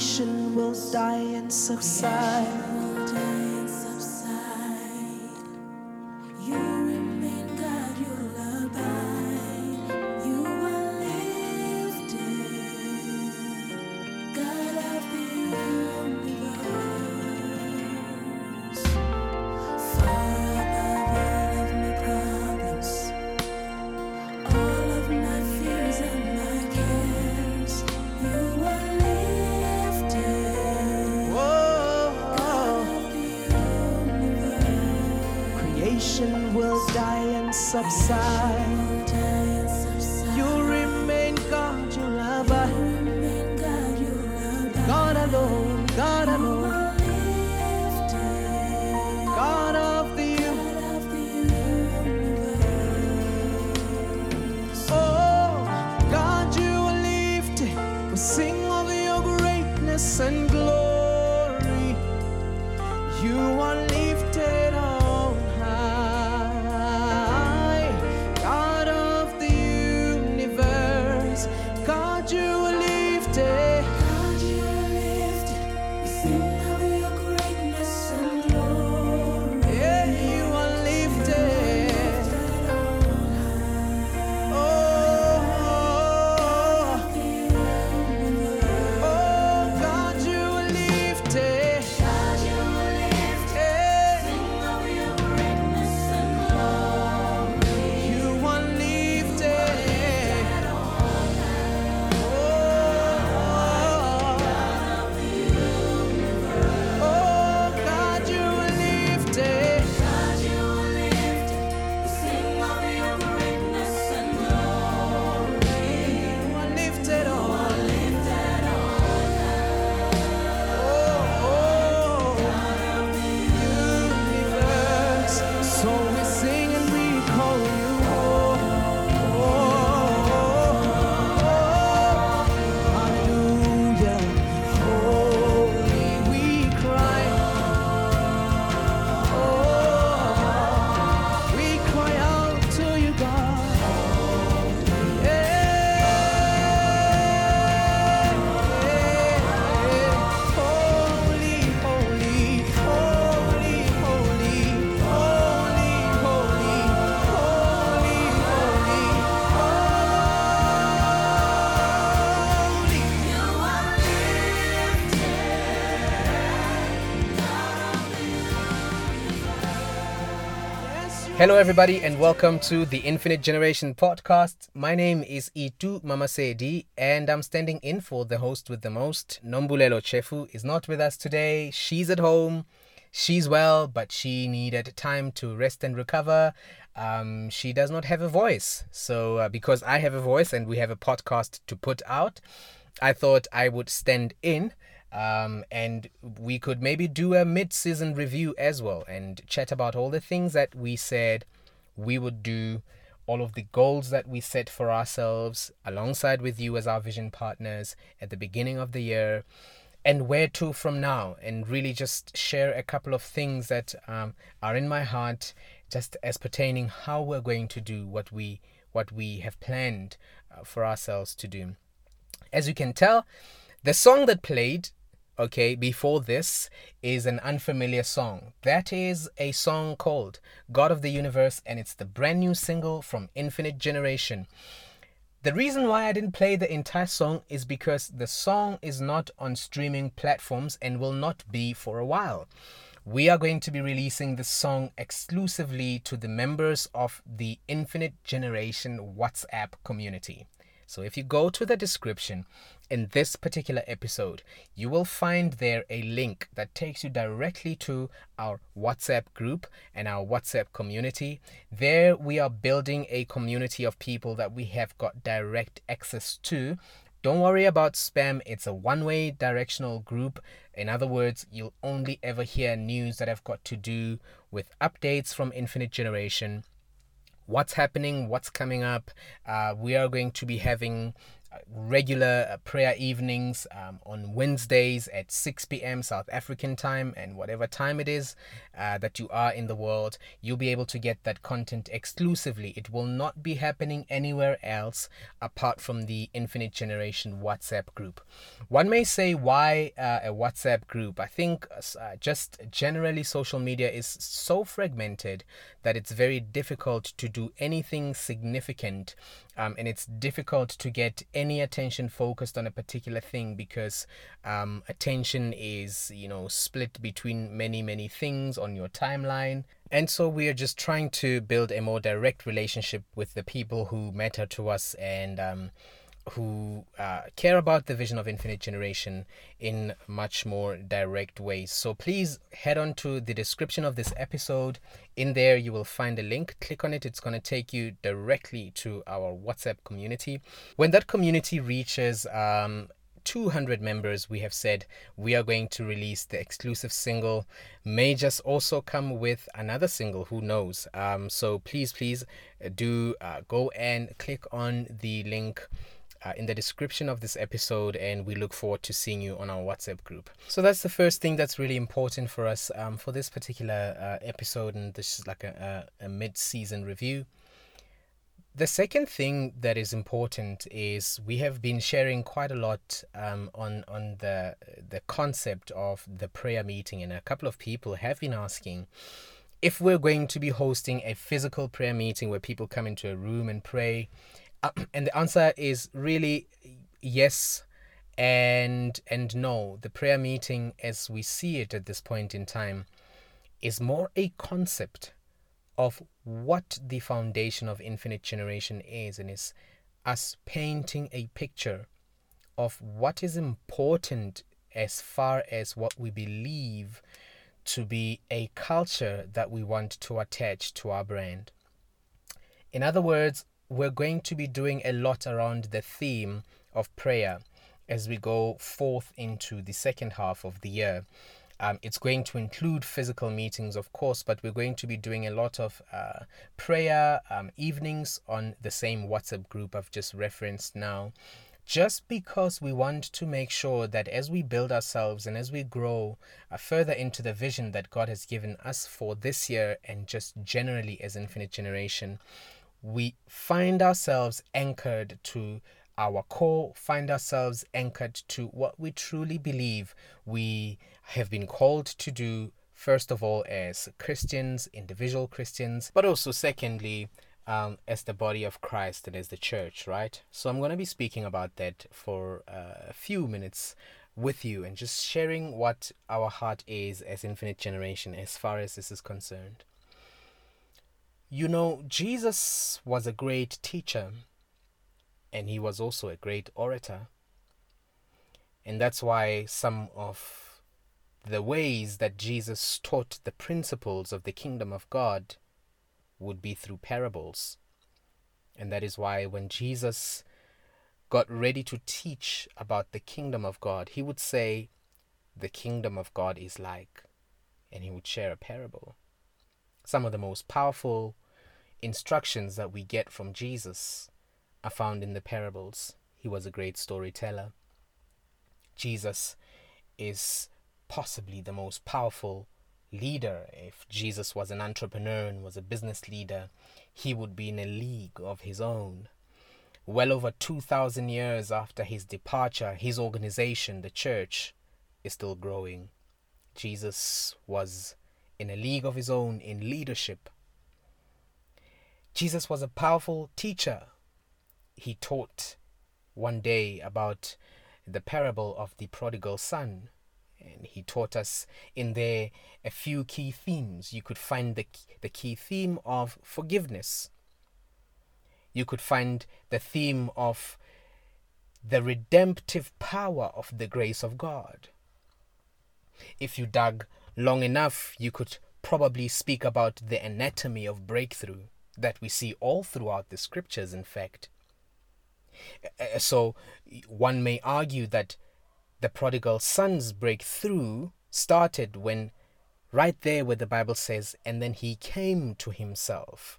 nation will die and subside. Hello, everybody, and welcome to the Infinite Generation podcast. My name is Itu Mamasedi, and I'm standing in for the host with the most. Nombulelo Chefu is not with us today. She's at home. She's well, but she needed time to rest and recover. Um, she does not have a voice. So, uh, because I have a voice and we have a podcast to put out, I thought I would stand in um, and we could maybe do a mid season review as well and chat about all the things that we said we would do, all of the goals that we set for ourselves alongside with you as our vision partners at the beginning of the year. And where to from now, and really just share a couple of things that um, are in my heart, just as pertaining how we're going to do what we what we have planned uh, for ourselves to do. As you can tell, the song that played, okay, before this is an unfamiliar song. That is a song called God of the Universe, and it's the brand new single from Infinite Generation. The reason why I didn't play the entire song is because the song is not on streaming platforms and will not be for a while. We are going to be releasing this song exclusively to the members of the Infinite Generation WhatsApp community. So if you go to the description in this particular episode, you will find there a link that takes you directly to our WhatsApp group and our WhatsApp community. There we are building a community of people that we have got direct access to. Don't worry about spam, it's a one way directional group. In other words, you'll only ever hear news that have got to do with updates from Infinite Generation what's happening, what's coming up. Uh, we are going to be having uh, regular uh, prayer evenings um, on Wednesdays at 6 p.m. South African time, and whatever time it is uh, that you are in the world, you'll be able to get that content exclusively. It will not be happening anywhere else apart from the Infinite Generation WhatsApp group. One may say, why uh, a WhatsApp group? I think uh, just generally social media is so fragmented that it's very difficult to do anything significant um, and it's difficult to get any attention focused on a particular thing because um, attention is you know split between many many things on your timeline. And so we are just trying to build a more direct relationship with the people who matter to us and um, who uh, care about the vision of infinite generation in much more direct ways. So please head on to the description of this episode. In there, you will find a link. Click on it, it's going to take you directly to our WhatsApp community. When that community reaches um, 200 members, we have said we are going to release the exclusive single. May just also come with another single, who knows? Um, so please, please do uh, go and click on the link uh, in the description of this episode, and we look forward to seeing you on our WhatsApp group. So that's the first thing that's really important for us um, for this particular uh, episode, and this is like a, a, a mid-season review. The second thing that is important is we have been sharing quite a lot um, on on the the concept of the prayer meeting, and a couple of people have been asking if we're going to be hosting a physical prayer meeting where people come into a room and pray uh, and the answer is really yes and and no. The prayer meeting as we see it at this point in time is more a concept of what the foundation of infinite generation is and is us painting a picture of what is important as far as what we believe to be a culture that we want to attach to our brand. In other words we're going to be doing a lot around the theme of prayer as we go forth into the second half of the year. Um, it's going to include physical meetings, of course, but we're going to be doing a lot of uh, prayer um, evenings on the same WhatsApp group I've just referenced now. Just because we want to make sure that as we build ourselves and as we grow uh, further into the vision that God has given us for this year and just generally as Infinite Generation, we find ourselves anchored to our core, find ourselves anchored to what we truly believe we have been called to do, first of all, as Christians, individual Christians, but also, secondly, um, as the body of Christ and as the church, right? So, I'm going to be speaking about that for uh, a few minutes with you and just sharing what our heart is as Infinite Generation as far as this is concerned. You know, Jesus was a great teacher, and he was also a great orator. And that's why some of the ways that Jesus taught the principles of the kingdom of God would be through parables. And that is why when Jesus got ready to teach about the kingdom of God, he would say, The kingdom of God is like, and he would share a parable. Some of the most powerful instructions that we get from Jesus are found in the parables. He was a great storyteller. Jesus is possibly the most powerful leader. If Jesus was an entrepreneur and was a business leader, he would be in a league of his own. Well over 2,000 years after his departure, his organization, the church, is still growing. Jesus was in a league of his own in leadership Jesus was a powerful teacher. He taught one day about the parable of the prodigal son. And he taught us in there a few key themes. You could find the, the key theme of forgiveness. You could find the theme of the redemptive power of the grace of God. If you dug long enough, you could probably speak about the anatomy of breakthrough that we see all throughout the scriptures, in fact. So one may argue that the prodigal son's breakthrough started when, right there where the Bible says, and then he came to himself.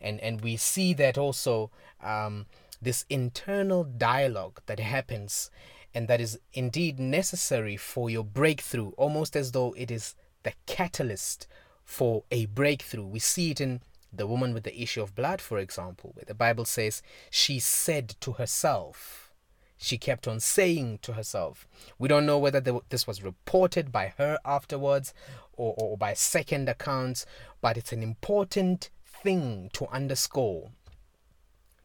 And, and we see that also um, this internal dialogue that happens and that is indeed necessary for your breakthrough, almost as though it is the catalyst for a breakthrough. We see it in the woman with the issue of blood, for example, where the Bible says she said to herself, she kept on saying to herself. We don't know whether this was reported by her afterwards or, or by second accounts, but it's an important thing to underscore.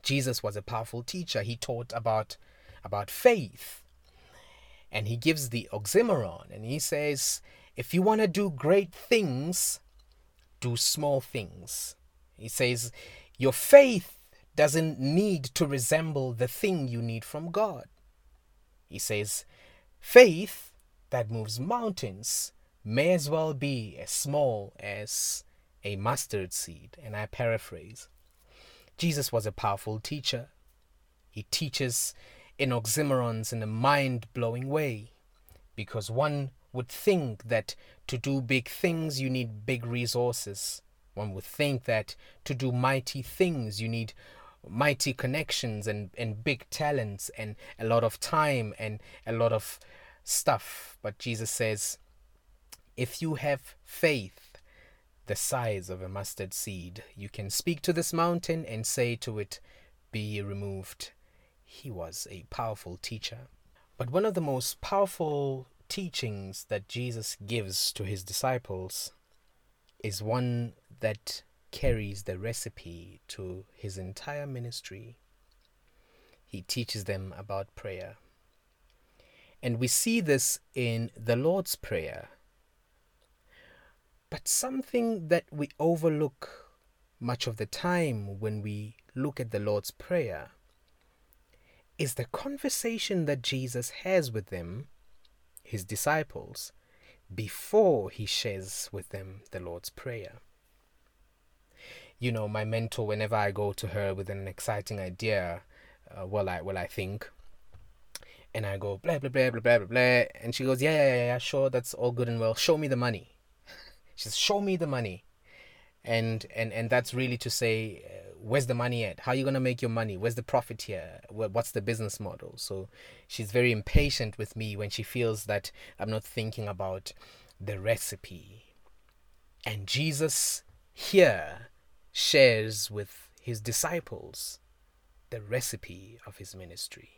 Jesus was a powerful teacher. He taught about, about faith. And he gives the oxymoron and he says, if you want to do great things, do small things. He says, Your faith doesn't need to resemble the thing you need from God. He says, Faith that moves mountains may as well be as small as a mustard seed. And I paraphrase. Jesus was a powerful teacher. He teaches in oxymorons in a mind blowing way because one would think that to do big things you need big resources. One would think that to do mighty things you need mighty connections and, and big talents and a lot of time and a lot of stuff. But Jesus says, if you have faith the size of a mustard seed, you can speak to this mountain and say to it, Be removed. He was a powerful teacher. But one of the most powerful teachings that Jesus gives to his disciples is one that carries the recipe to his entire ministry. He teaches them about prayer. And we see this in the Lord's Prayer. But something that we overlook much of the time when we look at the Lord's Prayer is the conversation that Jesus has with them, his disciples, before he shares with them the Lord's Prayer. You know, my mentor, whenever I go to her with an exciting idea, uh, well, I well I think, and I go blah blah blah blah blah blah blah, and she goes, yeah yeah yeah yeah, sure, that's all good and well. Show me the money. She says, show me the money, and and and that's really to say, uh, where's the money at? How are you gonna make your money? Where's the profit here? What's the business model? So she's very impatient with me when she feels that I'm not thinking about the recipe. And Jesus here shares with his disciples the recipe of his ministry.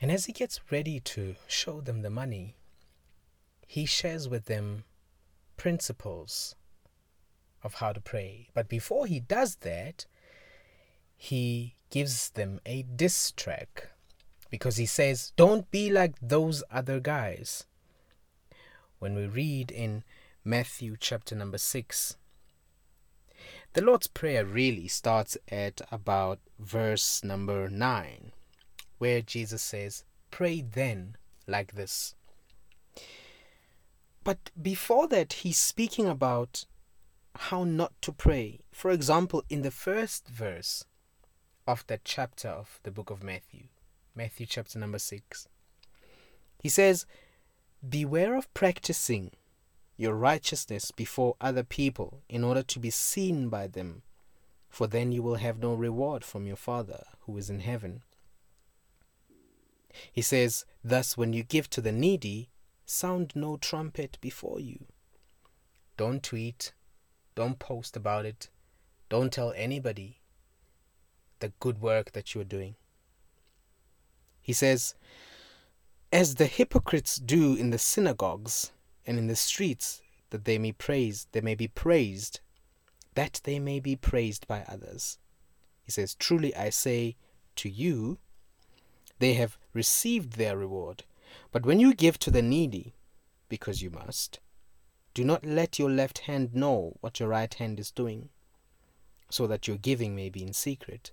And as he gets ready to show them the money, he shares with them principles of how to pray. But before he does that, he gives them a diss track because he says, Don't be like those other guys. When we read in Matthew chapter number 6, the Lord's Prayer really starts at about verse number 9, where Jesus says, Pray then like this. But before that, he's speaking about how not to pray. For example, in the first verse of that chapter of the book of Matthew, Matthew chapter number 6, he says, Beware of practicing your righteousness before other people in order to be seen by them, for then you will have no reward from your Father who is in heaven. He says, Thus, when you give to the needy, sound no trumpet before you. Don't tweet, don't post about it, don't tell anybody the good work that you're doing. He says, As the hypocrites do in the synagogues and in the streets, that they may praise, they may be praised, that they may be praised by others. He says, Truly I say to you, they have received their reward. But when you give to the needy, because you must, do not let your left hand know what your right hand is doing, so that your giving may be in secret,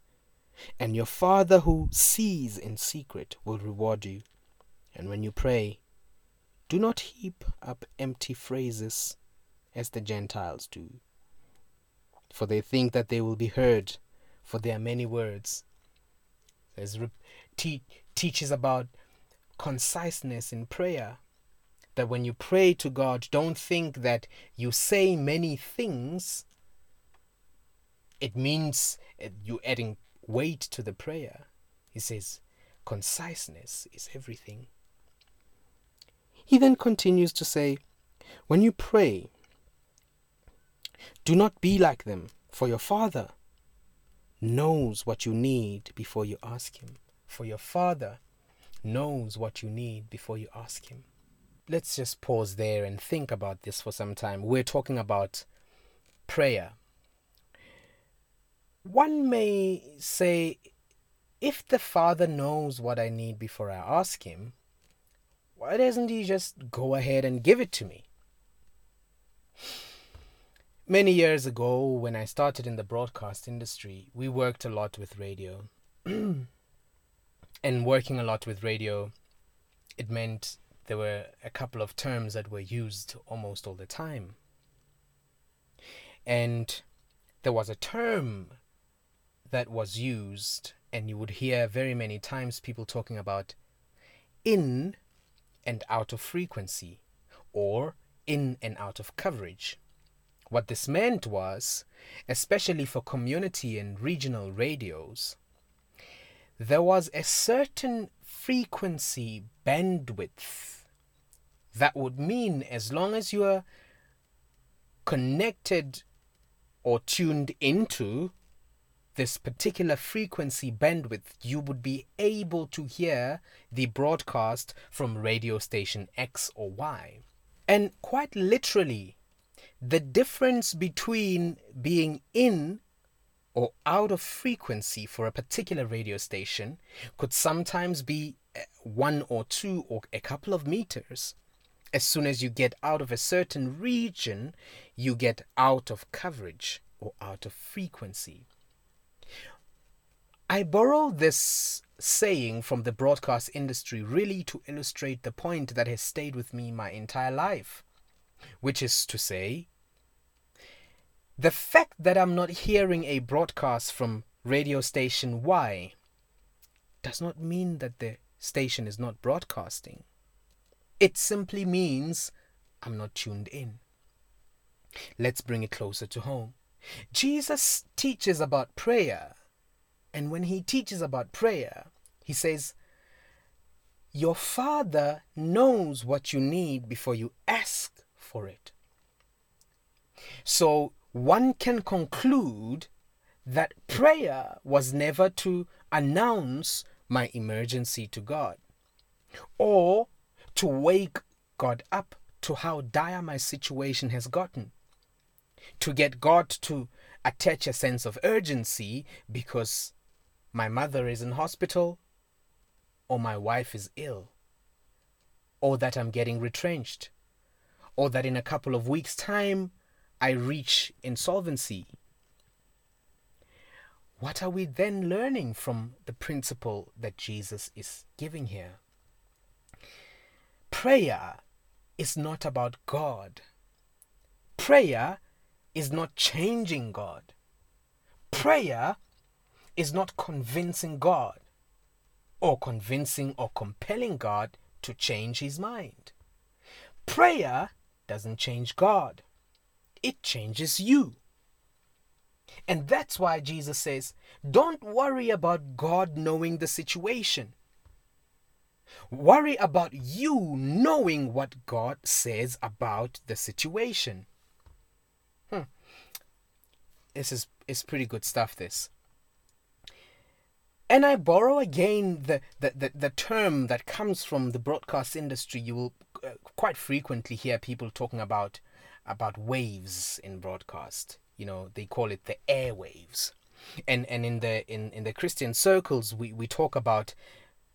And your Father who sees in secret will reward you. And when you pray, do not heap up empty phrases as the Gentiles do, for they think that they will be heard for their many words. There's re- te- teaches about conciseness in prayer. That when you pray to God, don't think that you say many things. It means uh, you adding weight to the prayer. He says, conciseness is everything. He then continues to say, when you pray, do not be like them, for your Father knows what you need before you ask Him. For your Father knows what you need before you ask Him. Let's just pause there and think about this for some time. We're talking about prayer. One may say, if the Father knows what I need before I ask Him, why doesn't He just go ahead and give it to me? Many years ago, when I started in the broadcast industry, we worked a lot with radio. and working a lot with radio, it meant there were a couple of terms that were used almost all the time. And there was a term that was used, and you would hear very many times people talking about in and out of frequency or in and out of coverage. What this meant was, especially for community and regional radios, there was a certain frequency bandwidth that would mean as long as you are connected or tuned into this particular frequency bandwidth, you would be able to hear the broadcast from radio station X or Y. And quite literally, the difference between being in or out of frequency for a particular radio station could sometimes be uh, one or two or a couple of meters. As soon as you get out of a certain region, you get out of coverage or out of frequency. I borrow this saying from the broadcast industry really to illustrate the point that has stayed with me my entire life, which is to say, the fact that I'm not hearing a broadcast from radio station Y does not mean that the station is not broadcasting. It simply means I'm not tuned in. Let's bring it closer to home. Jesus teaches about prayer, and when he teaches about prayer, he says, Your Father knows what you need before you ask for it. So one can conclude that prayer was never to announce my emergency to God or to wake God up to how dire my situation has gotten, to get God to attach a sense of urgency because my mother is in hospital or my wife is ill or that I'm getting retrenched or that in a couple of weeks' time I reach insolvency. What are we then learning from the principle that Jesus is giving here? Prayer is not about God. Prayer is not changing God. Prayer is not convincing God or convincing or compelling God to change his mind. Prayer doesn't change God, it changes you. And that's why Jesus says, don't worry about God knowing the situation. Worry about you knowing what God says about the situation. Hmm. This is, is pretty good stuff, this. And I borrow again the, the, the, the term that comes from the broadcast industry. You will uh, quite frequently hear people talking about about waves in broadcast. You know, they call it the airwaves. And and in the in, in the Christian circles we, we talk about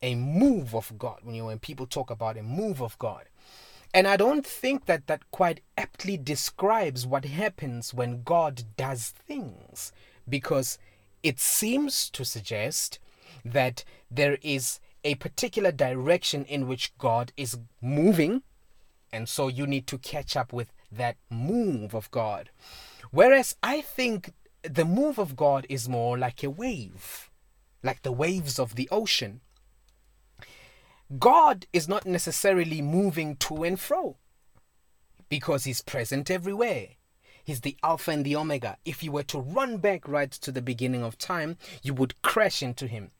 a move of God. When you know, when people talk about a move of God. And I don't think that that quite aptly describes what happens when God does things because it seems to suggest that there is a particular direction in which God is moving, and so you need to catch up with that move of God. Whereas I think the move of God is more like a wave, like the waves of the ocean. God is not necessarily moving to and fro because he's present everywhere. He's the Alpha and the Omega. If you were to run back right to the beginning of time, you would crash into him.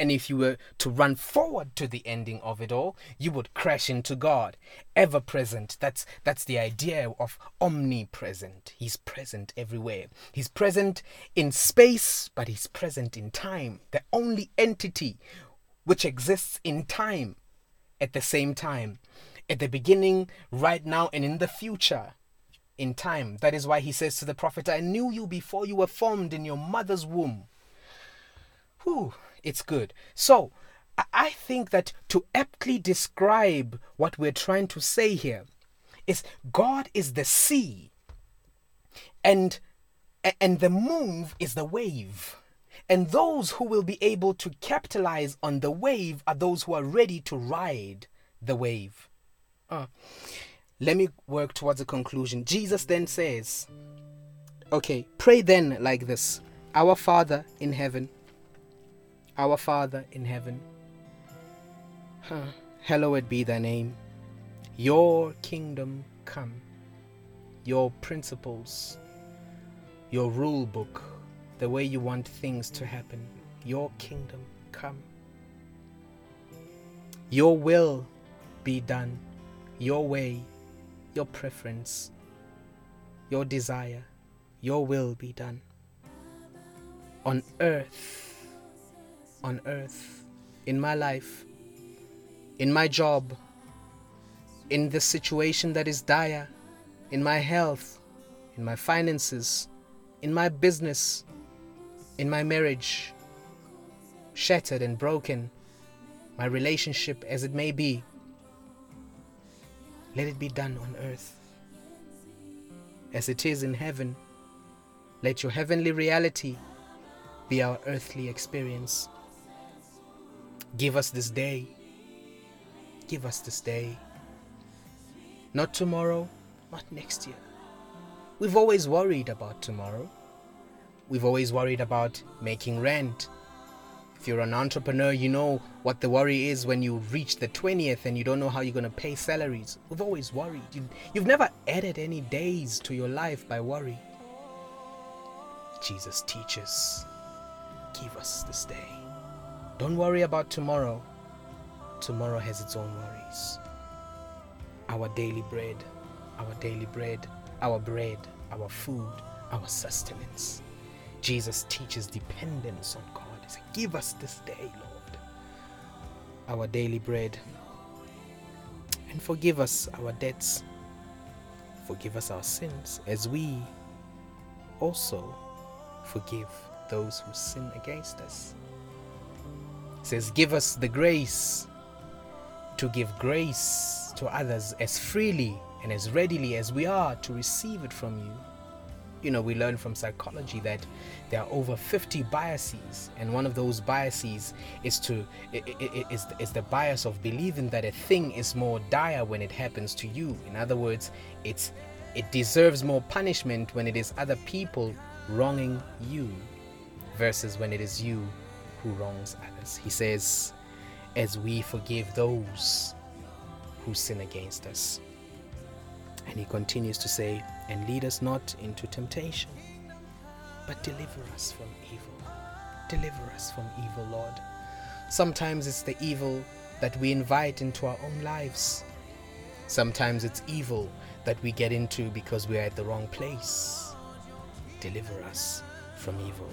And if you were to run forward to the ending of it all, you would crash into God. Ever present. That's that's the idea of omnipresent. He's present everywhere. He's present in space, but he's present in time. The only entity which exists in time at the same time. At the beginning, right now, and in the future in time. That is why he says to the prophet, I knew you before you were formed in your mother's womb. Whew, it's good. So, I- think that to aptly describe what we're trying to say here is God is the sea and and the move is the wave. And those who will be able to capitalize on the wave are those who are ready to ride the wave. Uh, let me work towards a conclusion. Jesus then says, Okay, pray then like this Our Father in heaven, our Father in heaven, hallowed be thy name. Your kingdom come, your principles, your rule book, the way you want things to happen, your kingdom come. Your will be done, your way, your preference, your desire, your will be done. On earth, on earth, in my life, in my job, in the situation that is dire, in my health, in my finances, in my business, in my marriage, shattered and broken, my relationship as it may be. Let it be done on earth as it is in heaven. Let your heavenly reality be our earthly experience. Give us this day. Give us this day. Not tomorrow, not next year. We've always worried about tomorrow. We've always worried about making rent. If you're an entrepreneur, you know what the worry is when you reach the 20th and you don't know how you're going to pay salaries. We've always worried. You've, you've never added any days to your life by worry. Jesus teaches, give us this day. Don't worry about tomorrow. Tomorrow has its own worries. Our daily bread, our daily bread, our bread, our food, our sustenance. Jesus teaches dependence on God. He said, Give us this day, Lord, our daily bread. And forgive us our debts. Forgive us our sins as we also forgive those who sin against us. Says, Give us the grace to give grace to others as freely and as readily as we are to receive it from you. You know, we learn from psychology that there are over 50 biases, and one of those biases is to is, is the bias of believing that a thing is more dire when it happens to you. In other words, it's it deserves more punishment when it is other people wronging you versus when it is you who wrongs others. He says, as we forgive those who sin against us. And he continues to say, and lead us not into temptation, but deliver us from evil. Deliver us from evil, Lord. Sometimes it's the evil that we invite into our own lives. Sometimes it's evil that we get into because we are at the wrong place. Deliver us from evil.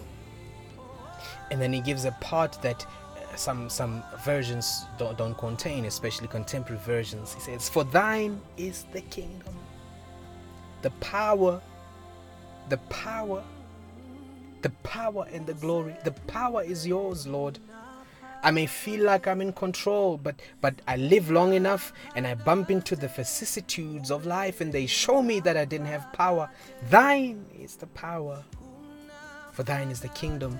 And then he gives a part that uh, some some versions don't, don't contain, especially contemporary versions. He says, "For thine is the kingdom, the power, the power, the power and the glory. The power is yours, Lord." I may feel like I'm in control, but but I live long enough and I bump into the vicissitudes of life and they show me that I didn't have power. Thine is the power. For thine is the kingdom,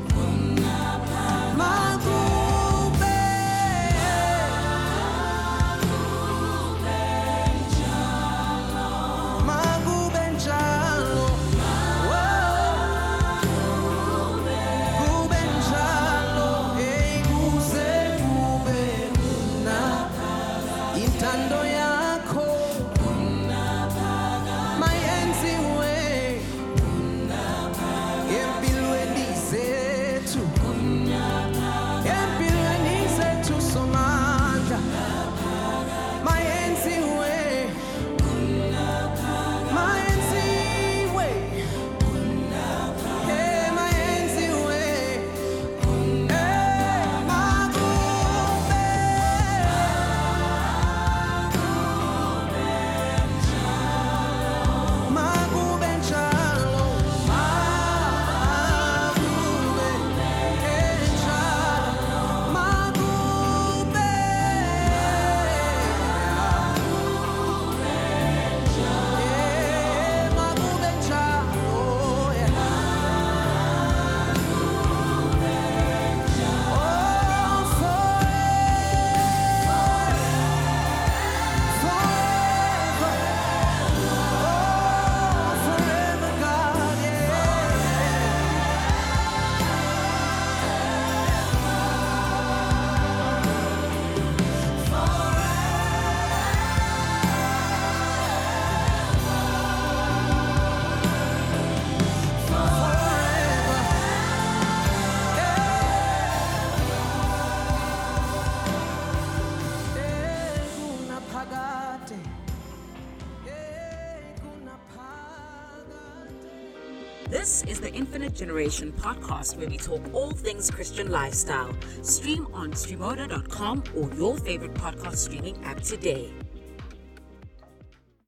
Generation podcast where we talk all things Christian lifestyle. Stream on streamoda.com or your favorite podcast streaming app today.